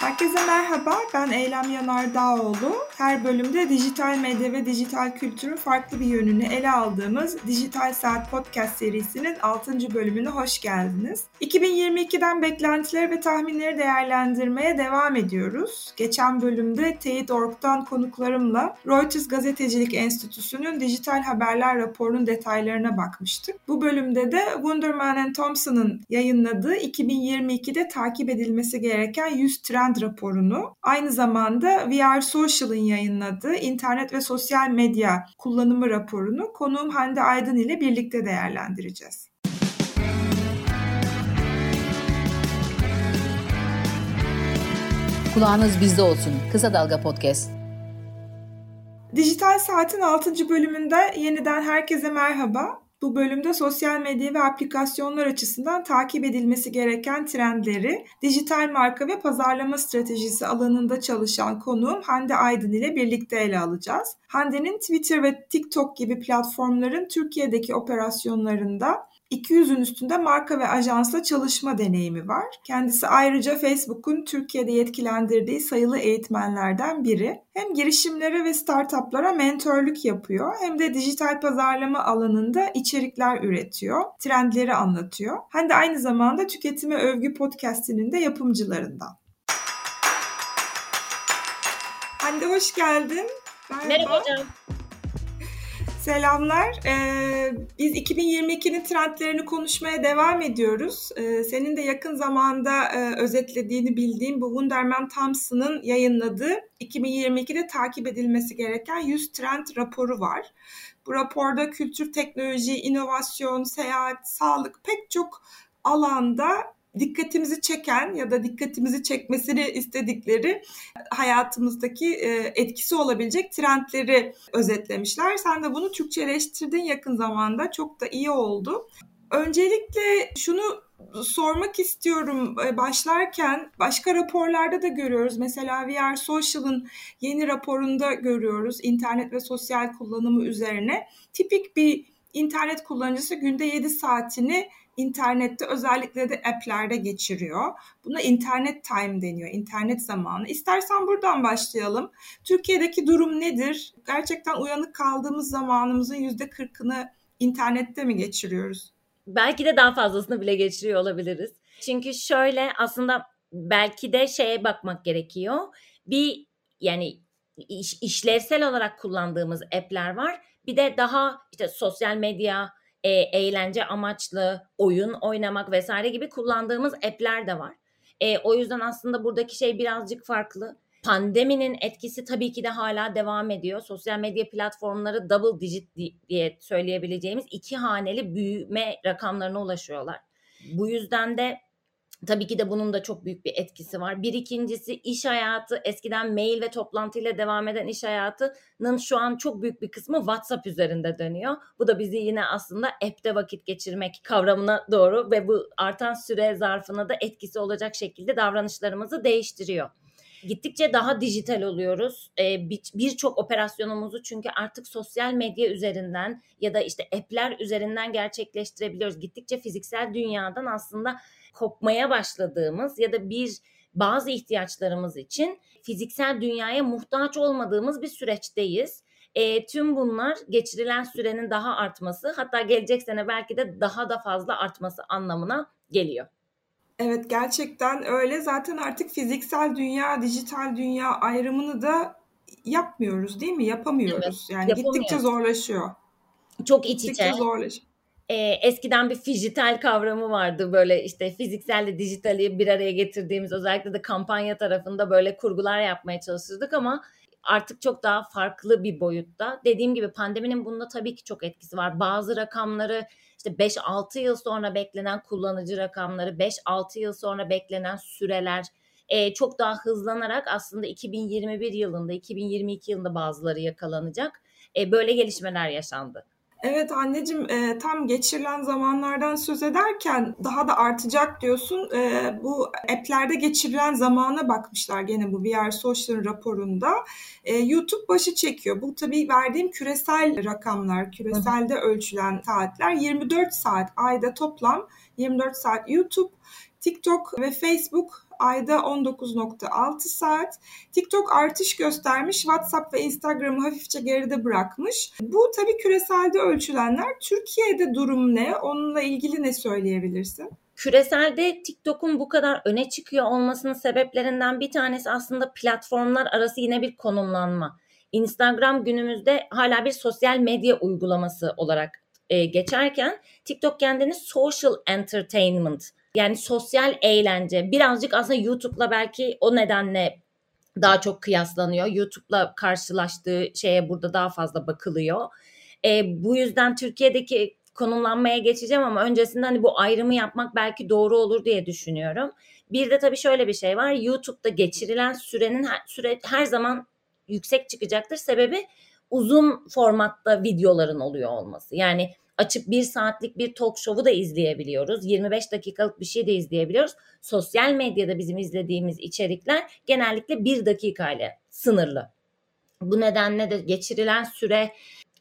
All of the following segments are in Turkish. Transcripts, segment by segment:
Herkese merhaba, ben Eylem Yanardağoğlu. Her bölümde dijital medya ve dijital kültürün farklı bir yönünü ele aldığımız Dijital Saat Podcast serisinin 6. bölümüne hoş geldiniz. 2022'den beklentileri ve tahminleri değerlendirmeye devam ediyoruz. Geçen bölümde Teyit.org'dan konuklarımla Reuters Gazetecilik Enstitüsü'nün dijital haberler raporunun detaylarına bakmıştık. Bu bölümde de Wunderman Thompson'ın yayınladığı 2022'de takip edilmesi gereken 100 trend trend raporunu aynı zamanda VR Social'ın yayınladığı internet ve sosyal medya kullanımı raporunu konuğum Hande Aydın ile birlikte değerlendireceğiz. Kulağınız bizde olsun. Kısa Dalga Podcast. Dijital Saat'in 6. bölümünde yeniden herkese merhaba. Bu bölümde sosyal medya ve aplikasyonlar açısından takip edilmesi gereken trendleri, dijital marka ve pazarlama stratejisi alanında çalışan konuğum Hande Aydın ile birlikte ele alacağız. Hande'nin Twitter ve TikTok gibi platformların Türkiye'deki operasyonlarında 200'ün üstünde marka ve ajansla çalışma deneyimi var. Kendisi ayrıca Facebook'un Türkiye'de yetkilendirdiği sayılı eğitmenlerden biri. Hem girişimlere ve startuplara mentorluk yapıyor hem de dijital pazarlama alanında içerikler üretiyor, trendleri anlatıyor. Hem de aynı zamanda Tüketime Övgü podcastinin de yapımcılarından. Hande hoş geldin. Merhaba, Merhaba hocam. Selamlar. Ee, biz 2022'nin trendlerini konuşmaya devam ediyoruz. Ee, senin de yakın zamanda e, özetlediğini bildiğim bu Wunderman Thompson'ın yayınladığı 2022'de takip edilmesi gereken 100 trend raporu var. Bu raporda kültür, teknoloji, inovasyon, seyahat, sağlık pek çok alanda dikkatimizi çeken ya da dikkatimizi çekmesini istedikleri hayatımızdaki e, etkisi olabilecek trendleri özetlemişler. Sen de bunu Türkçeleştirdin yakın zamanda. Çok da iyi oldu. Öncelikle şunu sormak istiyorum e, başlarken başka raporlarda da görüyoruz. Mesela VR Social'ın yeni raporunda görüyoruz internet ve sosyal kullanımı üzerine. Tipik bir internet kullanıcısı günde 7 saatini internette özellikle de app'lerde geçiriyor. Buna internet time deniyor, internet zamanı. İstersen buradan başlayalım. Türkiye'deki durum nedir? Gerçekten uyanık kaldığımız zamanımızın yüzde kırkını internette mi geçiriyoruz? Belki de daha fazlasını bile geçiriyor olabiliriz. Çünkü şöyle aslında belki de şeye bakmak gerekiyor. Bir yani iş, işlevsel olarak kullandığımız app'ler var. Bir de daha işte sosyal medya, e, eğlence amaçlı oyun oynamak vesaire gibi kullandığımız app'ler de var. E, o yüzden aslında buradaki şey birazcık farklı. Pandeminin etkisi tabii ki de hala devam ediyor. Sosyal medya platformları double digit diye söyleyebileceğimiz iki haneli büyüme rakamlarına ulaşıyorlar. Bu yüzden de Tabii ki de bunun da çok büyük bir etkisi var. Bir ikincisi iş hayatı eskiden mail ve toplantıyla devam eden iş hayatının şu an çok büyük bir kısmı WhatsApp üzerinde dönüyor. Bu da bizi yine aslında app'te vakit geçirmek kavramına doğru ve bu artan süre zarfına da etkisi olacak şekilde davranışlarımızı değiştiriyor gittikçe daha dijital oluyoruz. Ee, Birçok operasyonumuzu çünkü artık sosyal medya üzerinden ya da işte app'ler üzerinden gerçekleştirebiliyoruz. Gittikçe fiziksel dünyadan aslında kopmaya başladığımız ya da bir bazı ihtiyaçlarımız için fiziksel dünyaya muhtaç olmadığımız bir süreçteyiz. E, tüm bunlar geçirilen sürenin daha artması hatta gelecek sene belki de daha da fazla artması anlamına geliyor. Evet gerçekten öyle. Zaten artık fiziksel dünya, dijital dünya ayrımını da yapmıyoruz değil mi? Yapamıyoruz. Evet, yani gittikçe zorlaşıyor. Çok iç içe. Gittikçe zorlaşıyor e, eskiden bir fijital kavramı vardı böyle işte fizikselle dijitali bir araya getirdiğimiz özellikle de kampanya tarafında böyle kurgular yapmaya çalışırdık ama artık çok daha farklı bir boyutta. Dediğim gibi pandeminin bunda tabii ki çok etkisi var. Bazı rakamları işte 5-6 yıl sonra beklenen kullanıcı rakamları, 5-6 yıl sonra beklenen süreler e, çok daha hızlanarak aslında 2021 yılında, 2022 yılında bazıları yakalanacak. E, böyle gelişmeler yaşandı. Evet anneciğim e, tam geçirilen zamanlardan söz ederken daha da artacak diyorsun. E, bu app'lerde geçirilen zamana bakmışlar gene bu VR Social raporunda. E, YouTube başı çekiyor. Bu tabii verdiğim küresel rakamlar, küreselde ölçülen saatler 24 saat ayda toplam 24 saat YouTube TikTok ve Facebook ayda 19.6 saat. TikTok artış göstermiş, WhatsApp ve Instagram'ı hafifçe geride bırakmış. Bu tabii küreselde ölçülenler. Türkiye'de durum ne? Onunla ilgili ne söyleyebilirsin? Küreselde TikTok'un bu kadar öne çıkıyor olmasının sebeplerinden bir tanesi aslında platformlar arası yine bir konumlanma. Instagram günümüzde hala bir sosyal medya uygulaması olarak e, geçerken TikTok kendini social entertainment yani sosyal eğlence birazcık aslında YouTube'la belki o nedenle daha çok kıyaslanıyor. YouTube'la karşılaştığı şeye burada daha fazla bakılıyor. E, bu yüzden Türkiye'deki konumlanmaya geçeceğim ama öncesinde hani bu ayrımı yapmak belki doğru olur diye düşünüyorum. Bir de tabii şöyle bir şey var. YouTube'da geçirilen sürenin her, süre her zaman yüksek çıkacaktır. Sebebi uzun formatta videoların oluyor olması. Yani açıp bir saatlik bir talk show'u da izleyebiliyoruz. 25 dakikalık bir şey de izleyebiliyoruz. Sosyal medyada bizim izlediğimiz içerikler genellikle bir dakikayla sınırlı. Bu nedenle de geçirilen süre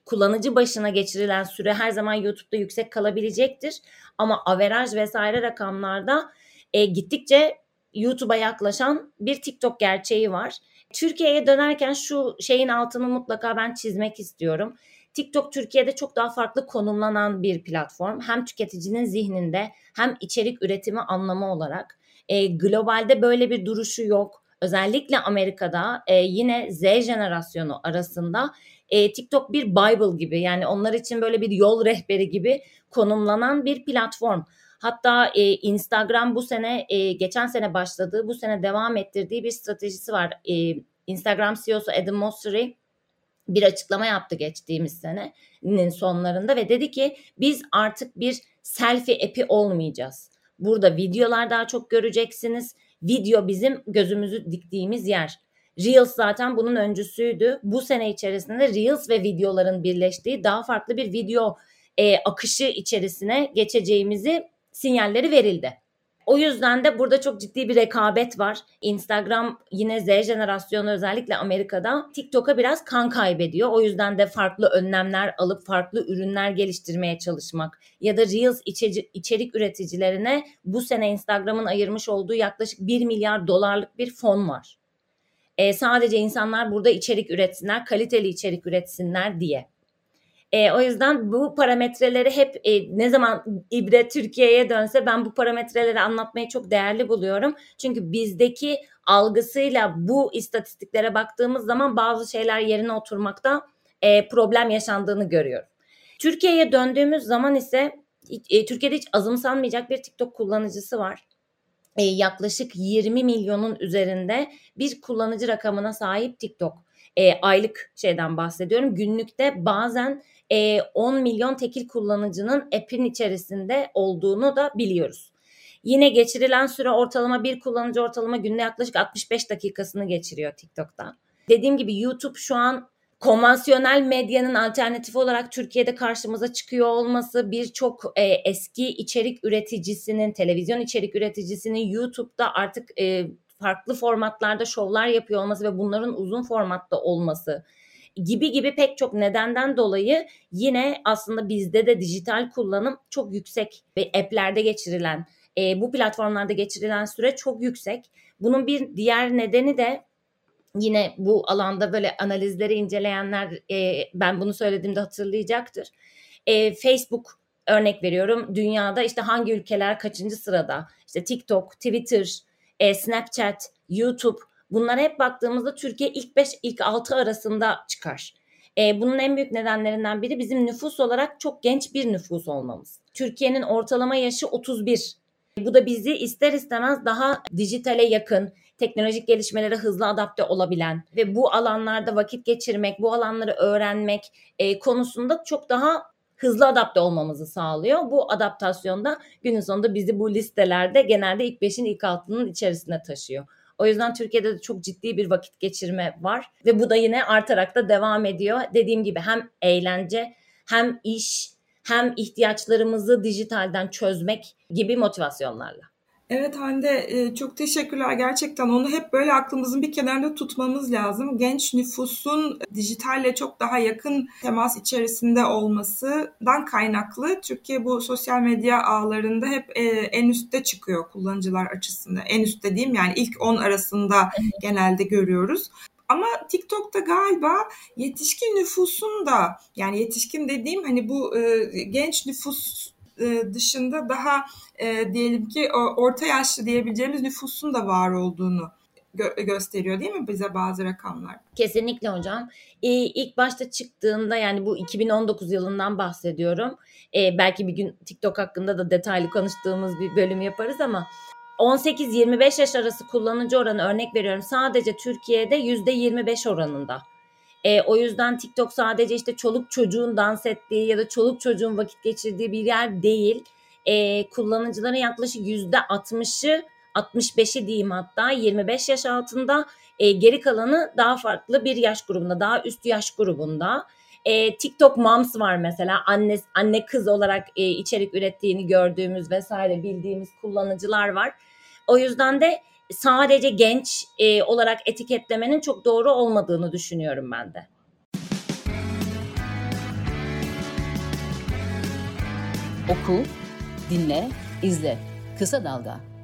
kullanıcı başına geçirilen süre her zaman YouTube'da yüksek kalabilecektir. Ama averaj vesaire rakamlarda e, gittikçe YouTube'a yaklaşan bir TikTok gerçeği var. Türkiye'ye dönerken şu şeyin altını mutlaka ben çizmek istiyorum. TikTok Türkiye'de çok daha farklı konumlanan bir platform. Hem tüketicinin zihninde hem içerik üretimi anlamı olarak. E, globalde böyle bir duruşu yok. Özellikle Amerika'da e, yine Z jenerasyonu arasında e, TikTok bir Bible gibi yani onlar için böyle bir yol rehberi gibi konumlanan bir platform. Hatta e, Instagram bu sene e, geçen sene başladığı bu sene devam ettirdiği bir stratejisi var. E, Instagram CEO'su Adam Mosseri bir açıklama yaptı geçtiğimiz senenin sonlarında ve dedi ki biz artık bir selfie app'i olmayacağız. Burada videolar daha çok göreceksiniz. Video bizim gözümüzü diktiğimiz yer. Reels zaten bunun öncüsüydü. Bu sene içerisinde Reels ve videoların birleştiği daha farklı bir video e, akışı içerisine geçeceğimizi sinyalleri verildi. O yüzden de burada çok ciddi bir rekabet var. Instagram yine Z jenerasyonu özellikle Amerika'da TikTok'a biraz kan kaybediyor. O yüzden de farklı önlemler alıp farklı ürünler geliştirmeye çalışmak ya da Reels içerik üreticilerine bu sene Instagram'ın ayırmış olduğu yaklaşık 1 milyar dolarlık bir fon var. E, sadece insanlar burada içerik üretsinler, kaliteli içerik üretsinler diye. E, o yüzden bu parametreleri hep e, ne zaman İbre Türkiye'ye dönse ben bu parametreleri anlatmayı çok değerli buluyorum. Çünkü bizdeki algısıyla bu istatistiklere baktığımız zaman bazı şeyler yerine oturmakta e, problem yaşandığını görüyorum. Türkiye'ye döndüğümüz zaman ise e, Türkiye'de hiç azımsanmayacak bir TikTok kullanıcısı var. E, yaklaşık 20 milyonun üzerinde bir kullanıcı rakamına sahip TikTok. E, aylık şeyden bahsediyorum. Günlükte bazen e, 10 milyon tekil kullanıcının app'in içerisinde olduğunu da biliyoruz. Yine geçirilen süre ortalama bir kullanıcı ortalama günde yaklaşık 65 dakikasını geçiriyor TikTok'ta. Dediğim gibi YouTube şu an konvansiyonel medyanın alternatifi olarak Türkiye'de karşımıza çıkıyor olması birçok e, eski içerik üreticisinin, televizyon içerik üreticisinin YouTube'da artık e, farklı formatlarda şovlar yapıyor olması ve bunların uzun formatta olması gibi gibi pek çok nedenden dolayı yine aslında bizde de dijital kullanım çok yüksek ve app'lerde geçirilen e, bu platformlarda geçirilen süre çok yüksek. Bunun bir diğer nedeni de yine bu alanda böyle analizleri inceleyenler e, ben bunu söylediğimde hatırlayacaktır. E, Facebook örnek veriyorum dünyada işte hangi ülkeler kaçıncı sırada? İşte TikTok, Twitter, e, Snapchat, YouTube Bunlara hep baktığımızda Türkiye ilk 5 ilk 6 arasında çıkar. E, bunun en büyük nedenlerinden biri bizim nüfus olarak çok genç bir nüfus olmamız. Türkiye'nin ortalama yaşı 31. Bu da bizi ister istemez daha dijitale yakın, teknolojik gelişmelere hızlı adapte olabilen ve bu alanlarda vakit geçirmek, bu alanları öğrenmek e, konusunda çok daha hızlı adapte olmamızı sağlıyor. Bu adaptasyonda günün sonunda bizi bu listelerde genelde ilk 5'in ilk 6'nın içerisine taşıyor. O yüzden Türkiye'de de çok ciddi bir vakit geçirme var ve bu da yine artarak da devam ediyor. Dediğim gibi hem eğlence hem iş hem ihtiyaçlarımızı dijitalden çözmek gibi motivasyonlarla. Evet Hande e, çok teşekkürler gerçekten onu hep böyle aklımızın bir kenarında tutmamız lazım. Genç nüfusun dijitalle çok daha yakın temas içerisinde olmasından kaynaklı Türkiye bu sosyal medya ağlarında hep e, en üstte çıkıyor kullanıcılar açısından. En üstte diyeyim yani ilk 10 arasında genelde görüyoruz. Ama TikTok'ta galiba yetişkin nüfusun da yani yetişkin dediğim hani bu e, genç nüfus dışında daha e, diyelim ki orta yaşlı diyebileceğimiz nüfusun da var olduğunu gö- gösteriyor değil mi bize bazı rakamlar? Kesinlikle hocam. Ee, ilk başta çıktığında yani bu 2019 yılından bahsediyorum. Ee, belki bir gün TikTok hakkında da detaylı konuştuğumuz bir bölüm yaparız ama 18-25 yaş arası kullanıcı oranı örnek veriyorum sadece Türkiye'de %25 oranında. E, o yüzden TikTok sadece işte çoluk çocuğun dans ettiği ya da çoluk çocuğun vakit geçirdiği bir yer değil. E, kullanıcıların yaklaşık %60'ı 65'i diyeyim hatta 25 yaş altında e, geri kalanı daha farklı bir yaş grubunda daha üst yaş grubunda. E, TikTok Moms var mesela anne anne kız olarak e, içerik ürettiğini gördüğümüz vesaire bildiğimiz kullanıcılar var. O yüzden de sadece genç e, olarak etiketlemenin çok doğru olmadığını düşünüyorum ben de. Oku, dinle, izle. Kısa Dalga.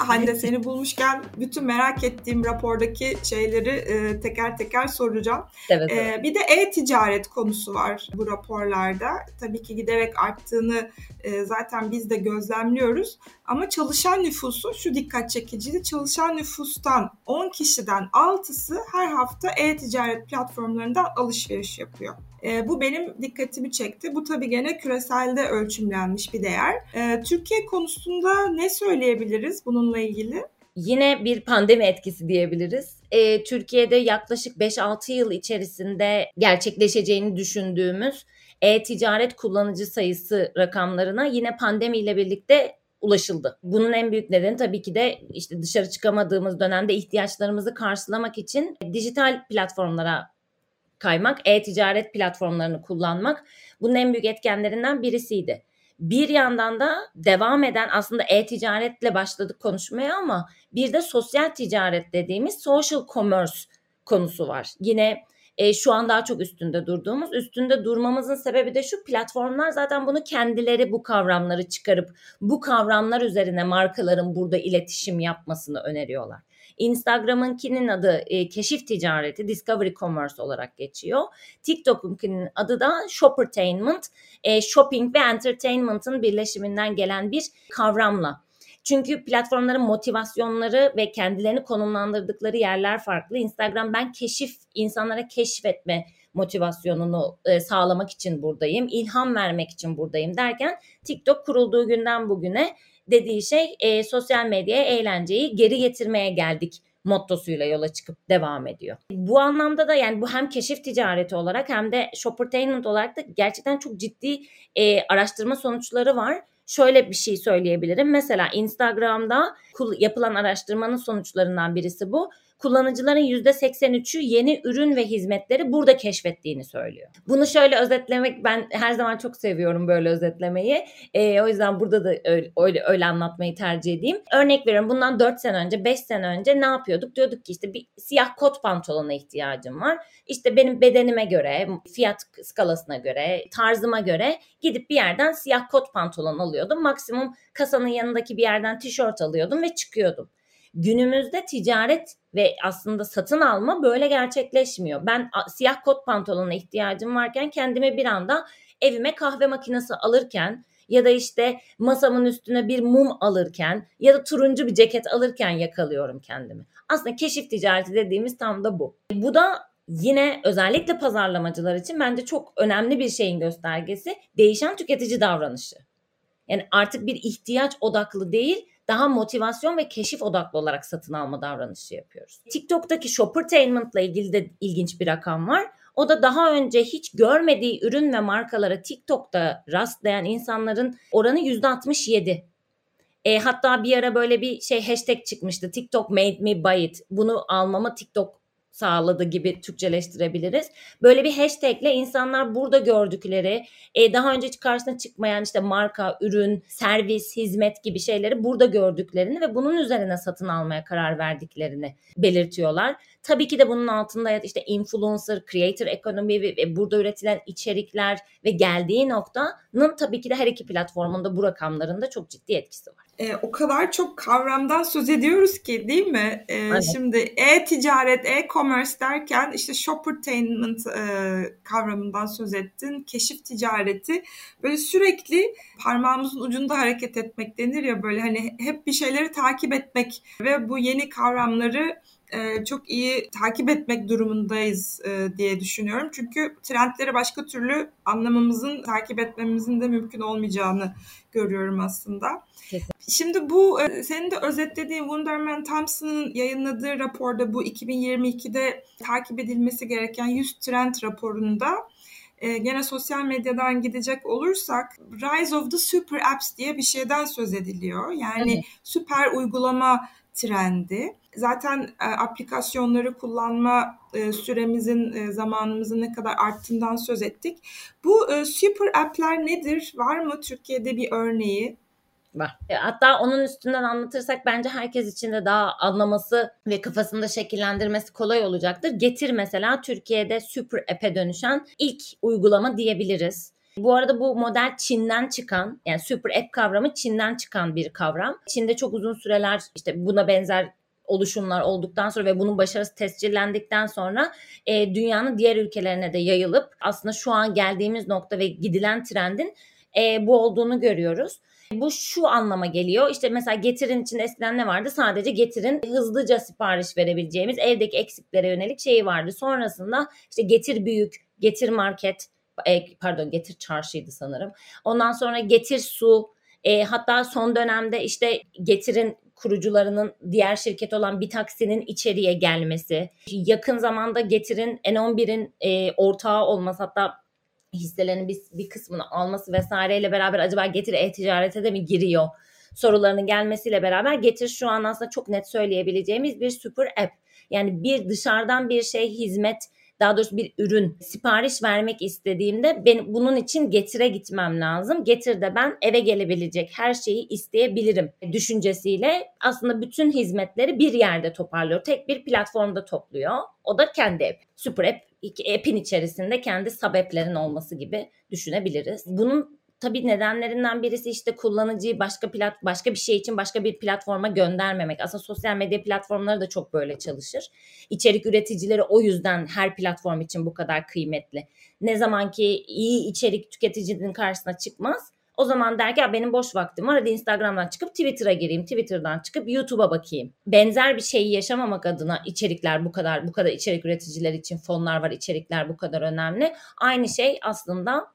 Hande seni bulmuşken bütün merak ettiğim rapordaki şeyleri e, teker teker soracağım. Evet, evet. E, bir de e-ticaret konusu var bu raporlarda. Tabii ki giderek arttığını e, zaten biz de gözlemliyoruz. Ama çalışan nüfusu şu dikkat çekiciydi. Çalışan nüfustan 10 kişiden 6'sı her hafta e-ticaret platformlarından alışveriş yapıyor. E, bu benim dikkatimi çekti. Bu tabii gene küreselde ölçümlenmiş bir değer. E, Türkiye konusunda ne söyleyebiliriz bununla ilgili? Yine bir pandemi etkisi diyebiliriz. E, Türkiye'de yaklaşık 5-6 yıl içerisinde gerçekleşeceğini düşündüğümüz e-ticaret kullanıcı sayısı rakamlarına yine pandemiyle birlikte ulaşıldı. Bunun en büyük nedeni tabii ki de işte dışarı çıkamadığımız dönemde ihtiyaçlarımızı karşılamak için dijital platformlara kaymak, e-ticaret platformlarını kullanmak bunun en büyük etkenlerinden birisiydi. Bir yandan da devam eden aslında e-ticaretle başladık konuşmaya ama bir de sosyal ticaret dediğimiz social commerce konusu var. Yine e, şu an daha çok üstünde durduğumuz. Üstünde durmamızın sebebi de şu platformlar zaten bunu kendileri bu kavramları çıkarıp bu kavramlar üzerine markaların burada iletişim yapmasını öneriyorlar. Instagram'ınkinin adı e, keşif ticareti, discovery commerce olarak geçiyor. TikTok'unkinin adı da shoppertainment, e, shopping ve entertainment'ın birleşiminden gelen bir kavramla. Çünkü platformların motivasyonları ve kendilerini konumlandırdıkları yerler farklı. Instagram ben keşif, insanlara keşfetme motivasyonunu e, sağlamak için buradayım, ilham vermek için buradayım derken TikTok kurulduğu günden bugüne dediği şey e, sosyal medyaya eğlenceyi geri getirmeye geldik mottosuyla yola çıkıp devam ediyor. Bu anlamda da yani bu hem keşif ticareti olarak hem de shoppertainment olarak da gerçekten çok ciddi e, araştırma sonuçları var. Şöyle bir şey söyleyebilirim. Mesela Instagram'da yapılan araştırmanın sonuçlarından birisi bu kullanıcıların %83'ü yeni ürün ve hizmetleri burada keşfettiğini söylüyor. Bunu şöyle özetlemek ben her zaman çok seviyorum böyle özetlemeyi. E, o yüzden burada da öyle, öyle, anlatmayı tercih edeyim. Örnek veriyorum bundan 4 sene önce 5 sene önce ne yapıyorduk? Diyorduk ki işte bir siyah kot pantolona ihtiyacım var. İşte benim bedenime göre, fiyat skalasına göre, tarzıma göre gidip bir yerden siyah kot pantolon alıyordum. Maksimum kasanın yanındaki bir yerden tişört alıyordum ve çıkıyordum. Günümüzde ticaret ve aslında satın alma böyle gerçekleşmiyor. Ben siyah kot pantolona ihtiyacım varken kendime bir anda evime kahve makinesi alırken ya da işte masamın üstüne bir mum alırken ya da turuncu bir ceket alırken yakalıyorum kendimi. Aslında keşif ticareti dediğimiz tam da bu. Bu da yine özellikle pazarlamacılar için bence çok önemli bir şeyin göstergesi değişen tüketici davranışı. Yani artık bir ihtiyaç odaklı değil, daha motivasyon ve keşif odaklı olarak satın alma davranışı yapıyoruz. TikTok'taki shoppertainment ile ilgili de ilginç bir rakam var. O da daha önce hiç görmediği ürün ve markalara TikTok'ta rastlayan insanların oranı %67. E, hatta bir ara böyle bir şey hashtag çıkmıştı. TikTok made me buy it. Bunu almama TikTok sağladı gibi Türkçeleştirebiliriz. Böyle bir hashtagle insanlar burada gördükleri e, daha önce karşısına çıkmayan işte marka, ürün, servis, hizmet gibi şeyleri burada gördüklerini ve bunun üzerine satın almaya karar verdiklerini belirtiyorlar. Tabii ki de bunun altında işte influencer, creator ekonomi ve, ve burada üretilen içerikler ve geldiği noktanın tabii ki de her iki platformunda bu rakamlarında çok ciddi etkisi var. E, o kadar çok kavramdan söz ediyoruz ki değil mi? E, evet. Şimdi e-ticaret, e-commerce derken işte shoppertainment e, kavramından söz ettin. Keşif ticareti böyle sürekli parmağımızın ucunda hareket etmek denir ya böyle hani hep bir şeyleri takip etmek ve bu yeni kavramları e, çok iyi takip etmek durumundayız e, diye düşünüyorum. Çünkü trendleri başka türlü anlamamızın, takip etmemizin de mümkün olmayacağını görüyorum aslında. Kesinlikle. Şimdi bu e, senin de özetlediğin Wunderman Thompson'ın yayınladığı raporda bu 2022'de takip edilmesi gereken 100 trend raporunda e, gene sosyal medyadan gidecek olursak Rise of the Super Apps diye bir şeyden söz ediliyor. Yani evet. süper uygulama trendi. Zaten e, aplikasyonları kullanma e, süremizin, e, zamanımızın ne kadar arttığından söz ettik. Bu e, super app'ler nedir? Var mı Türkiye'de bir örneği? Var. E, hatta onun üstünden anlatırsak bence herkes için de daha anlaması ve kafasında şekillendirmesi kolay olacaktır. Getir mesela Türkiye'de super app'e dönüşen ilk uygulama diyebiliriz. Bu arada bu model Çin'den çıkan yani super app kavramı Çin'den çıkan bir kavram. Çin'de çok uzun süreler işte buna benzer oluşumlar olduktan sonra ve bunun başarısı tescillendikten sonra e, dünyanın diğer ülkelerine de yayılıp aslında şu an geldiğimiz nokta ve gidilen trendin e, bu olduğunu görüyoruz. Bu şu anlama geliyor. İşte mesela Getir'in içinde eskiden ne vardı? Sadece Getir'in hızlıca sipariş verebileceğimiz evdeki eksiklere yönelik şeyi vardı. Sonrasında işte Getir Büyük, Getir Market, e, pardon Getir Çarşıydı sanırım. Ondan sonra Getir Su, e, hatta son dönemde işte Getir'in kurucularının diğer şirket olan Bitaksi'nin içeriye gelmesi, yakın zamanda Getir'in N11'in e, ortağı olması hatta hisselerin bir, bir kısmını alması vesaireyle beraber acaba Getir e-ticarete de mi giriyor sorularının gelmesiyle beraber Getir şu an aslında çok net söyleyebileceğimiz bir super app. Yani bir dışarıdan bir şey hizmet daha doğrusu bir ürün sipariş vermek istediğimde ben bunun için getire gitmem lazım. Getirde ben eve gelebilecek her şeyi isteyebilirim düşüncesiyle aslında bütün hizmetleri bir yerde toparlıyor. Tek bir platformda topluyor. O da kendi app. Super app app'in içerisinde kendi sub app'lerin olması gibi düşünebiliriz. Bunun tabii nedenlerinden birisi işte kullanıcıyı başka plat başka bir şey için başka bir platforma göndermemek. Aslında sosyal medya platformları da çok böyle çalışır. İçerik üreticileri o yüzden her platform için bu kadar kıymetli. Ne zaman ki iyi içerik tüketicinin karşısına çıkmaz, o zaman der ki benim boş vaktim var hadi Instagram'dan çıkıp Twitter'a gireyim. Twitter'dan çıkıp YouTube'a bakayım. Benzer bir şeyi yaşamamak adına içerikler bu kadar bu kadar içerik üreticiler için fonlar var. içerikler bu kadar önemli. Aynı şey aslında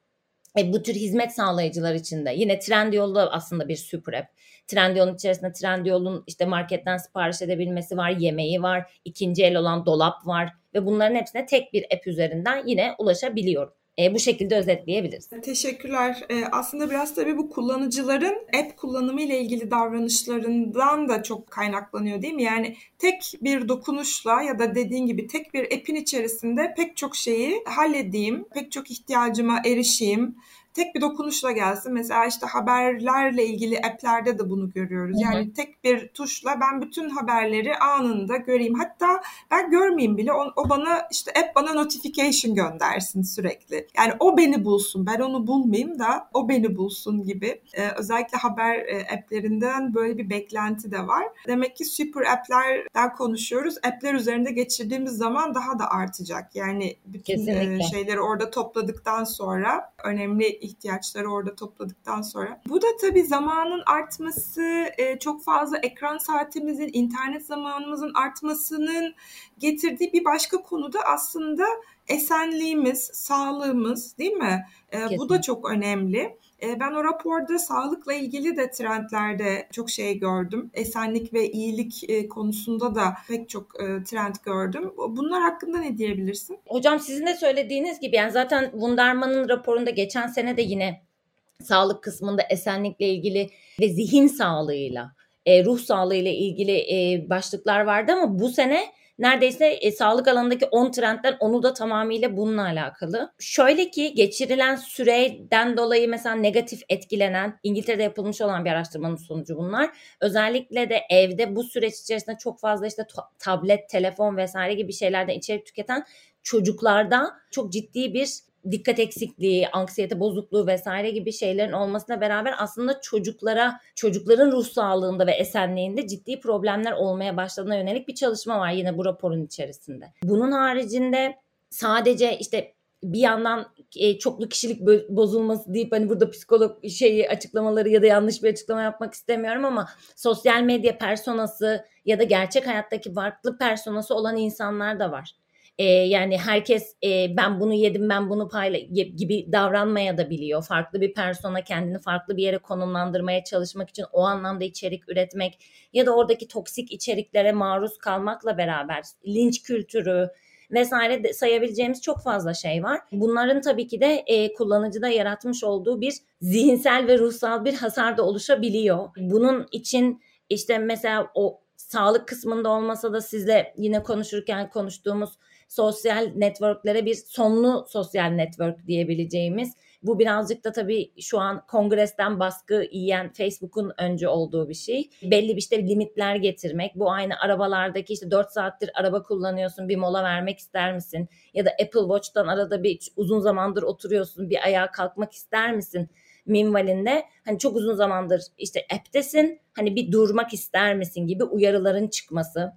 e, bu tür hizmet sağlayıcılar için de yine Trendyol da aslında bir super app. Trendyol'un içerisinde Trendyol'un işte marketten sipariş edebilmesi var, yemeği var, ikinci el olan dolap var ve bunların hepsine tek bir app üzerinden yine ulaşabiliyorum. E, bu şekilde özetleyebiliriz. Teşekkürler. E, aslında biraz tabii bu kullanıcıların app kullanımı ile ilgili davranışlarından da çok kaynaklanıyor değil mi? Yani tek bir dokunuşla ya da dediğin gibi tek bir app'in içerisinde pek çok şeyi halledeyim, pek çok ihtiyacıma erişeyim, tek bir dokunuşla gelsin. Mesela işte haberlerle ilgili app'lerde de bunu görüyoruz. Yani hı hı. tek bir tuşla ben bütün haberleri anında göreyim. Hatta ben görmeyeyim bile o, o bana işte app bana notification göndersin sürekli. Yani o beni bulsun. Ben onu bulmayayım da o beni bulsun gibi. Ee, özellikle haber e, applerinden böyle bir beklenti de var. Demek ki super app'lerden konuşuyoruz. App'ler üzerinde geçirdiğimiz zaman daha da artacak. Yani bütün e, şeyleri orada topladıktan sonra önemli ihtiyaçları orada topladıktan sonra. Bu da tabii zamanın artması, e, çok fazla ekran saatimizin, internet zamanımızın artmasının getirdiği bir başka konu da aslında esenliğimiz, sağlığımız değil mi? E, bu da çok önemli. E, ben o raporda sağlıkla ilgili de trendlerde çok şey gördüm. Esenlik ve iyilik e, konusunda da pek çok e, trend gördüm. Bunlar hakkında ne diyebilirsin? Hocam sizin de söylediğiniz gibi yani zaten Wunderman'ın raporunda geçen sene de yine sağlık kısmında esenlikle ilgili ve zihin sağlığıyla e, ruh sağlığı ile ilgili başlıklar vardı ama bu sene neredeyse e, sağlık alanındaki 10 trendden onu da tamamıyla bununla alakalı. Şöyle ki geçirilen süreden dolayı mesela negatif etkilenen İngiltere'de yapılmış olan bir araştırmanın sonucu bunlar. Özellikle de evde bu süreç içerisinde çok fazla işte tablet, telefon vesaire gibi şeylerden içerik tüketen çocuklarda çok ciddi bir dikkat eksikliği, anksiyete bozukluğu vesaire gibi şeylerin olmasına beraber aslında çocuklara, çocukların ruh sağlığında ve esenliğinde ciddi problemler olmaya başladığına yönelik bir çalışma var yine bu raporun içerisinde. Bunun haricinde sadece işte bir yandan e, çoklu kişilik bozulması deyip hani burada psikolog şeyi açıklamaları ya da yanlış bir açıklama yapmak istemiyorum ama sosyal medya personası ya da gerçek hayattaki farklı personası olan insanlar da var. E, yani herkes e, ben bunu yedim ben bunu payla gibi davranmaya da biliyor. Farklı bir persona kendini farklı bir yere konumlandırmaya çalışmak için o anlamda içerik üretmek ya da oradaki toksik içeriklere maruz kalmakla beraber linç kültürü vesaire de sayabileceğimiz çok fazla şey var. Bunların tabii ki de e, kullanıcıda yaratmış olduğu bir zihinsel ve ruhsal bir hasar da oluşabiliyor. Bunun için işte mesela o sağlık kısmında olmasa da sizle yine konuşurken konuştuğumuz sosyal networklere bir sonlu sosyal network diyebileceğimiz bu birazcık da tabii şu an kongresten baskı yiyen Facebook'un önce olduğu bir şey. Belli bir işte limitler getirmek. Bu aynı arabalardaki işte 4 saattir araba kullanıyorsun bir mola vermek ister misin? Ya da Apple Watch'tan arada bir uzun zamandır oturuyorsun bir ayağa kalkmak ister misin? minvalinde hani çok uzun zamandır işte app'tesin hani bir durmak ister misin gibi uyarıların çıkması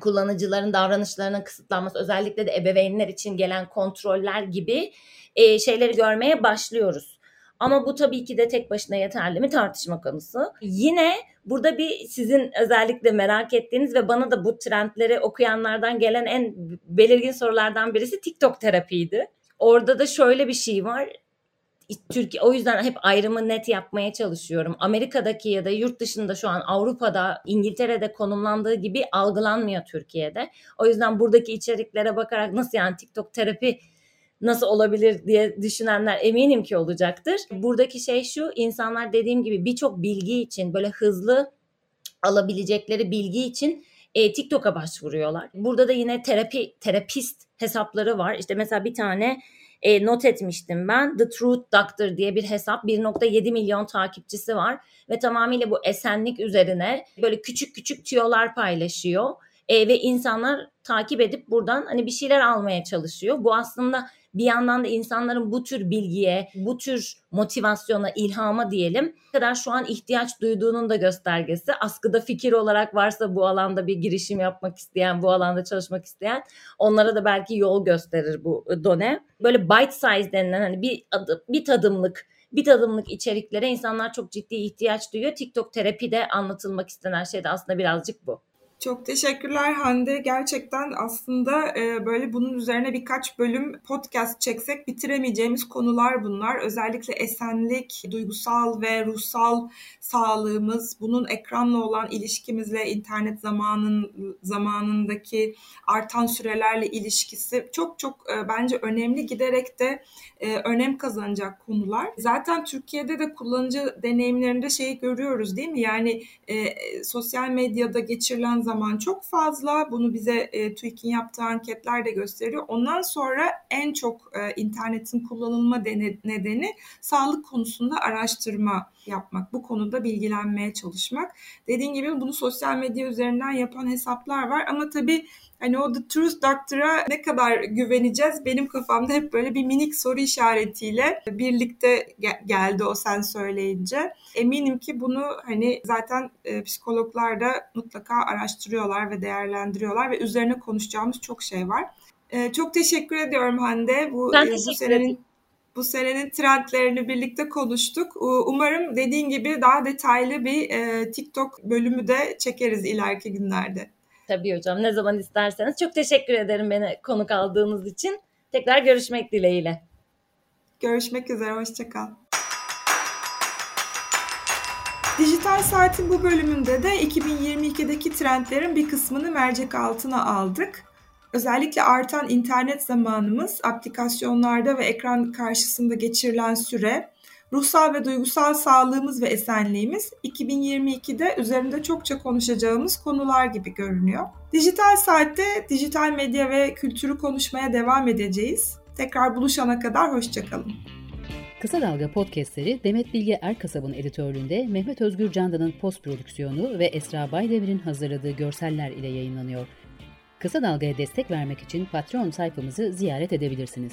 kullanıcıların davranışlarının kısıtlanması özellikle de ebeveynler için gelen kontroller gibi e, şeyleri görmeye başlıyoruz. Ama bu tabii ki de tek başına yeterli mi tartışma konusu. Yine burada bir sizin özellikle merak ettiğiniz ve bana da bu trendleri okuyanlardan gelen en belirgin sorulardan birisi TikTok terapiydi. Orada da şöyle bir şey var. Türkiye o yüzden hep ayrımı net yapmaya çalışıyorum. Amerika'daki ya da yurt dışında şu an Avrupa'da, İngiltere'de konumlandığı gibi algılanmıyor Türkiye'de. O yüzden buradaki içeriklere bakarak nasıl yani TikTok terapi nasıl olabilir diye düşünenler eminim ki olacaktır. Buradaki şey şu insanlar dediğim gibi birçok bilgi için böyle hızlı alabilecekleri bilgi için e, TikTok'a başvuruyorlar. Burada da yine terapi terapist hesapları var. İşte mesela bir tane e, not etmiştim ben. The Truth Doctor diye bir hesap 1.7 milyon takipçisi var ve tamamıyla bu esenlik üzerine böyle küçük küçük tüyolar paylaşıyor. E, ve insanlar takip edip buradan hani bir şeyler almaya çalışıyor. Bu aslında bir yandan da insanların bu tür bilgiye, bu tür motivasyona, ilhama diyelim kadar şu an ihtiyaç duyduğunun da göstergesi. Askıda fikir olarak varsa bu alanda bir girişim yapmak isteyen, bu alanda çalışmak isteyen onlara da belki yol gösterir bu done. Böyle bite size denilen hani bir adım, bir tadımlık bir tadımlık içeriklere insanlar çok ciddi ihtiyaç duyuyor. TikTok terapide anlatılmak istenen şey de aslında birazcık bu. Çok teşekkürler Hande. Gerçekten aslında e, böyle bunun üzerine birkaç bölüm podcast çeksek bitiremeyeceğimiz konular bunlar. Özellikle esenlik, duygusal ve ruhsal sağlığımız, bunun ekranla olan ilişkimizle internet zamanın zamanındaki artan sürelerle ilişkisi çok çok e, bence önemli giderek de e, önem kazanacak konular. Zaten Türkiye'de de kullanıcı deneyimlerinde şeyi görüyoruz değil mi? Yani sosyal medyada geçirilen zaman çok fazla. Bunu bize e, TÜİK'in yaptığı anketler de gösteriyor. Ondan sonra en çok e, internetin kullanılma nedeni sağlık konusunda araştırma yapmak. Bu konuda bilgilenmeye çalışmak. Dediğim gibi bunu sosyal medya üzerinden yapan hesaplar var ama tabii hani o The Truth Doctor'a ne kadar güveneceğiz benim kafamda hep böyle bir minik soru işaretiyle birlikte geldi o sen söyleyince. Eminim ki bunu hani zaten e, psikologlar da mutlaka araştırıyorlar ve değerlendiriyorlar ve üzerine konuşacağımız çok şey var. E, çok teşekkür ediyorum Hande. Bu, ben e, bu senenin ederim bu senenin trendlerini birlikte konuştuk. Umarım dediğin gibi daha detaylı bir e, TikTok bölümü de çekeriz ileriki günlerde. Tabii hocam ne zaman isterseniz. Çok teşekkür ederim beni konuk aldığınız için. Tekrar görüşmek dileğiyle. Görüşmek üzere, hoşçakal. Dijital Saat'in bu bölümünde de 2022'deki trendlerin bir kısmını mercek altına aldık. Özellikle artan internet zamanımız, aplikasyonlarda ve ekran karşısında geçirilen süre, ruhsal ve duygusal sağlığımız ve esenliğimiz 2022'de üzerinde çokça konuşacağımız konular gibi görünüyor. Dijital Saat'te dijital medya ve kültürü konuşmaya devam edeceğiz. Tekrar buluşana kadar hoşçakalın. Kısa Dalga podcastleri Demet Bilge Erkasab'ın editörlüğünde Mehmet Özgür Candan'ın post prodüksiyonu ve Esra Baydemir'in hazırladığı görseller ile yayınlanıyor. Kısa Dalga'ya destek vermek için Patreon sayfamızı ziyaret edebilirsiniz.